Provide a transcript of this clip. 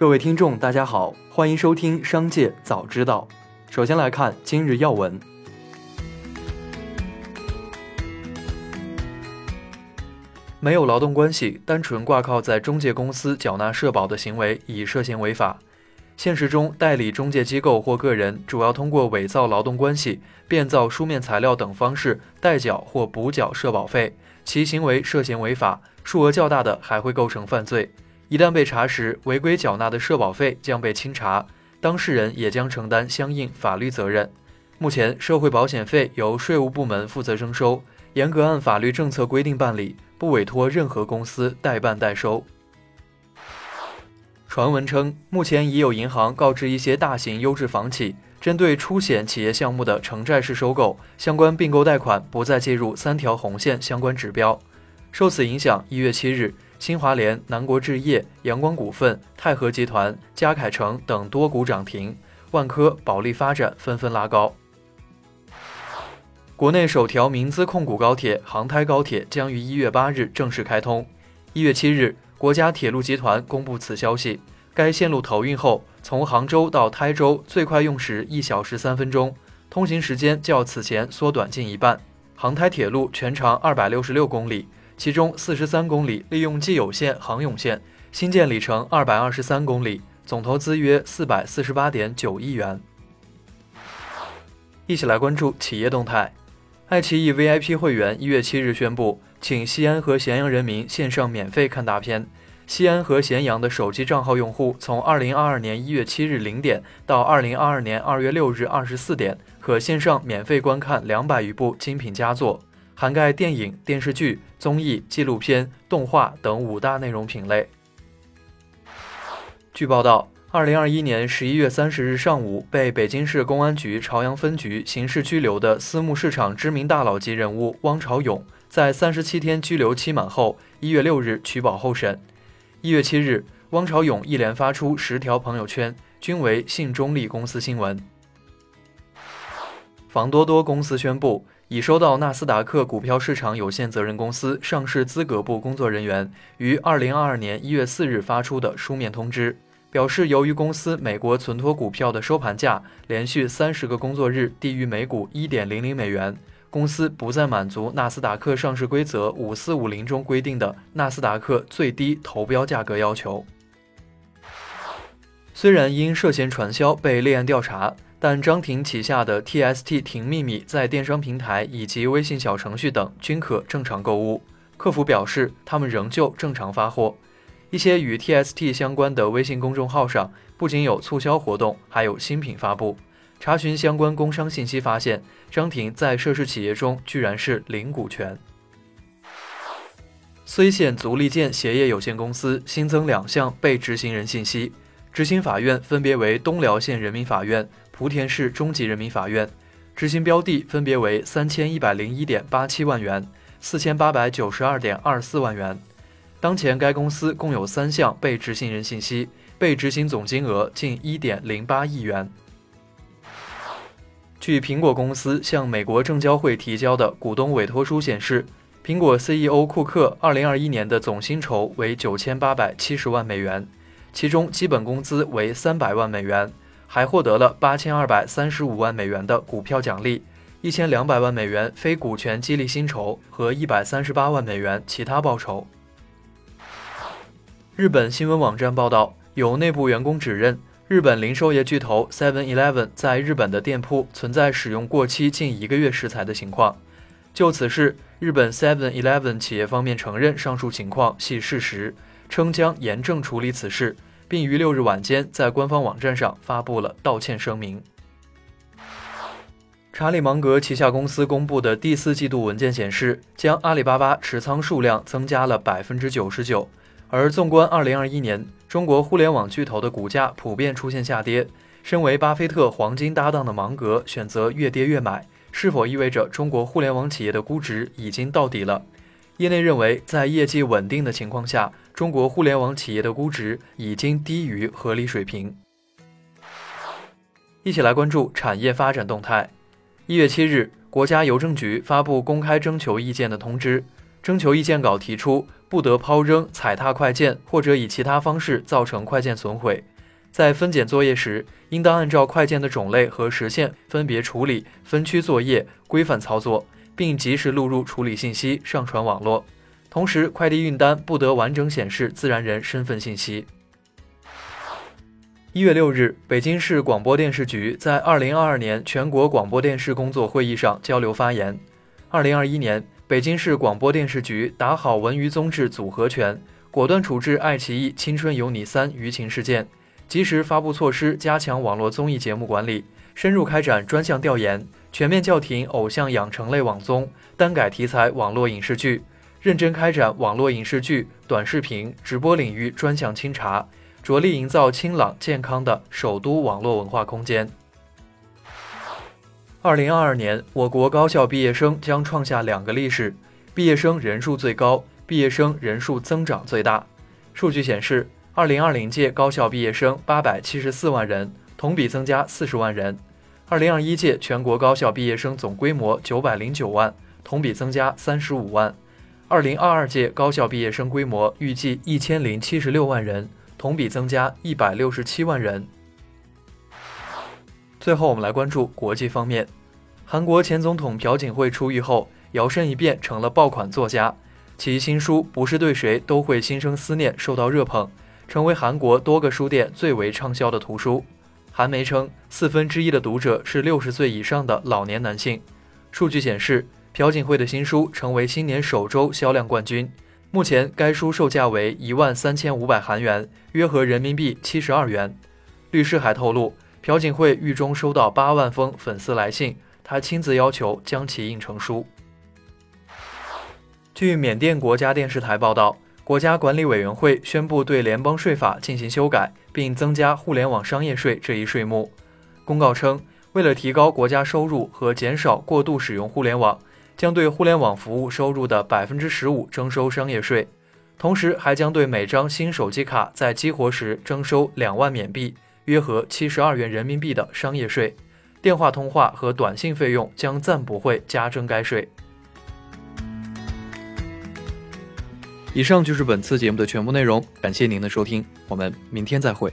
各位听众，大家好，欢迎收听《商界早知道》。首先来看今日要闻。没有劳动关系，单纯挂靠在中介公司缴纳社保的行为已涉嫌违法。现实中，代理中介机构或个人主要通过伪造劳动关系、变造书面材料等方式代缴或补缴社保费，其行为涉嫌违法，数额较大的还会构成犯罪。一旦被查实，违规缴纳的社保费将被清查，当事人也将承担相应法律责任。目前，社会保险费由税务部门负责征收，严格按法律政策规定办理，不委托任何公司代办代收。传闻称，目前已有银行告知一些大型优质房企，针对出险企业项目的城债式收购，相关并购贷款不再计入三条红线相关指标。受此影响，一月七日。新华联、南国置业、阳光股份、泰禾集团、嘉凯城等多股涨停，万科、保利发展纷纷拉高。国内首条民资控股高铁杭台高铁将于一月八日正式开通。一月七日，国家铁路集团公布此消息。该线路投运后，从杭州到台州最快用时一小时三分钟，通行时间较此前缩短近一半。杭台铁路全长二百六十六公里。其中四十三公里利用既有线杭甬线，新建里程二百二十三公里，总投资约四百四十八点九亿元。一起来关注企业动态，爱奇艺 VIP 会员一月七日宣布，请西安和咸阳人民线上免费看大片。西安和咸阳的手机账号用户，从二零二二年一月七日零点到二零二二年二月六日二十四点，可线上免费观看两百余部精品佳作。涵盖电影、电视剧、综艺、纪录片、动画等五大内容品类。据报道，二零二一年十一月三十日上午，被北京市公安局朝阳分局刑事拘留的私募市场知名大佬级人物汪朝勇，在三十七天拘留期满后，一月六日取保候审。一月七日，汪朝勇一连发出十条朋友圈，均为信中立公司新闻。房多多公司宣布。已收到纳斯达克股票市场有限责任公司上市资格部工作人员于二零二二年一月四日发出的书面通知，表示由于公司美国存托股票的收盘价连续三十个工作日低于每股一点零零美元，公司不再满足纳斯达克上市规则五四五零中规定的纳斯达克最低投标价格要求。虽然因涉嫌传销被立案调查。但张婷旗下的 TST 婷秘密在电商平台以及微信小程序等均可正常购物。客服表示，他们仍旧正常发货。一些与 TST 相关的微信公众号上不仅有促销活动，还有新品发布。查询相关工商信息，发现张婷在涉事企业中居然是零股权。睢县足力健鞋业有限公司新增两项被执行人信息，执行法院分别为东辽县人民法院。莆田市中级人民法院执行标的分别为三千一百零一点八七万元、四千八百九十二点二四万元。当前该公司共有三项被执行人信息，被执行总金额近一点零八亿元。据苹果公司向美国证交会提交的股东委托书显示，苹果 CEO 库克二零二一年的总薪酬为九千八百七十万美元，其中基本工资为三百万美元。还获得了八千二百三十五万美元的股票奖励，一千两百万美元非股权激励薪酬和一百三十八万美元其他报酬。日本新闻网站报道，有内部员工指认，日本零售业巨头 Seven Eleven 在日本的店铺存在使用过期近一个月食材的情况。就此事，日本 Seven Eleven 企业方面承认上述情况系事实，称将严正处理此事。并于六日晚间在官方网站上发布了道歉声明。查理芒格旗下公司公布的第四季度文件显示，将阿里巴巴持仓数量增加了百分之九十九。而纵观二零二一年，中国互联网巨头的股价普遍出现下跌。身为巴菲特黄金搭档的芒格选择越跌越买，是否意味着中国互联网企业的估值已经到底了？业内认为，在业绩稳定的情况下。中国互联网企业的估值已经低于合理水平。一起来关注产业发展动态。一月七日，国家邮政局发布公开征求意见的通知，征求意见稿提出，不得抛扔、踩踏快件或者以其他方式造成快件损毁，在分拣作业时，应当按照快件的种类和时限分别处理、分区作业、规范操作，并及时录入处理信息，上传网络。同时，快递运单不得完整显示自然人身份信息。一月六日，北京市广播电视局在二零二二年全国广播电视工作会议上交流发言。二零二一年，北京市广播电视局打好文娱综治组合拳，果断处置爱奇艺《青春有你三》舆情事件，及时发布措施加强网络综艺节目管理，深入开展专项调研，全面叫停偶像养成类网综、单改题材网络影视剧，认真开展网络影视剧、短视频、直播领域专项清查。着力营造清朗健康的首都网络文化空间。二零二二年，我国高校毕业生将创下两个历史：毕业生人数最高，毕业生人数增长最大。数据显示，二零二零届高校毕业生八百七十四万人，同比增加四十万人；二零二一届全国高校毕业生总规模九百零九万，同比增加三十五万；二零二二届高校毕业生规模预计一千零七十六万人。同比增加一百六十七万人。最后，我们来关注国际方面。韩国前总统朴槿惠出狱后，摇身一变成了爆款作家，其新书《不是对谁都会心生思念》受到热捧，成为韩国多个书店最为畅销的图书。韩媒称，四分之一的读者是六十岁以上的老年男性。数据显示，朴槿惠的新书成为新年首周销量冠军。目前，该书售价为一万三千五百韩元，约合人民币七十二元。律师还透露，朴槿惠狱中收到八万封粉丝来信，他亲自要求将其印成书。据缅甸国家电视台报道，国家管理委员会宣布对联邦税法进行修改，并增加互联网商业税这一税目。公告称，为了提高国家收入和减少过度使用互联网。将对互联网服务收入的百分之十五征收商业税，同时还将对每张新手机卡在激活时征收两万缅币（约合七十二元人民币）的商业税，电话通话和短信费用将暂不会加征该税。以上就是本次节目的全部内容，感谢您的收听，我们明天再会。